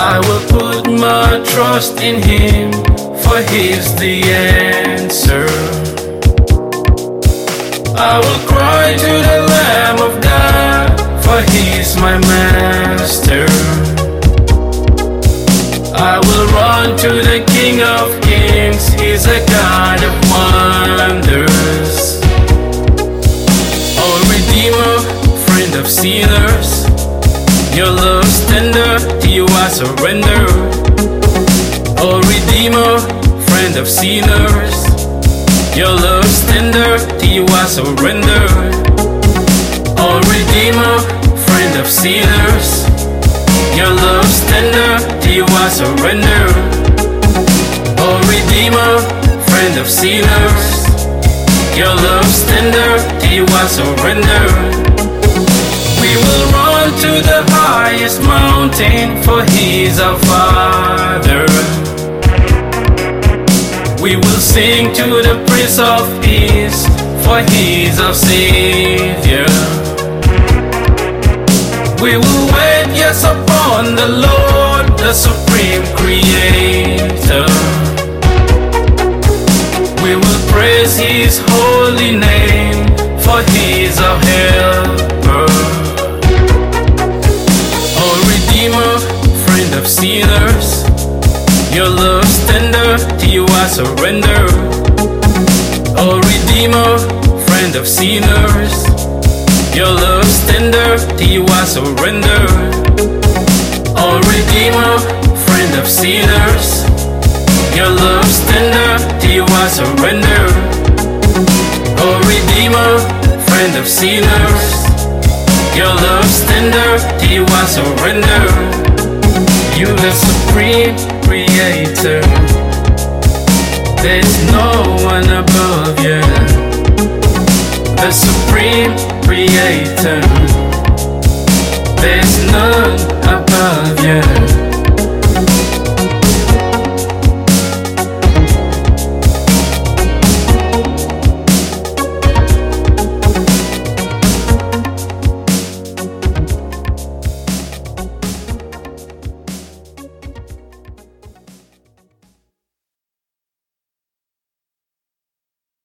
I will put my trust in him for he's the answer. I will cry to the Lamb of God for he's my master. I will run to the King of Kings, he's a God of wonders. Your love's tender, to you I surrender. Oh Redeemer, friend of sinners, your love's tender, to you I surrender. Oh Redeemer, friend of sinners, your love's tender, to you I surrender. Oh Redeemer, friend of sinners, your love's tender, to you I surrender. We will run to the highest mountain, for He's our Father. We will sing to the Prince of Peace, for He's our Savior. We will wait, yes, upon the Lord, the Supreme Creator. We will praise His holy name, sinners, your love's tender, to you I surrender. Oh, Redeemer, friend of sinners, your love's tender, to you I surrender. Oh, Redeemer, friend of sinners, your love's tender, to you I surrender. Oh, Redeemer, friend of sinners, your love's tender, to you I surrender. You the supreme creator. There's no one above you. The supreme creator. There's none above you.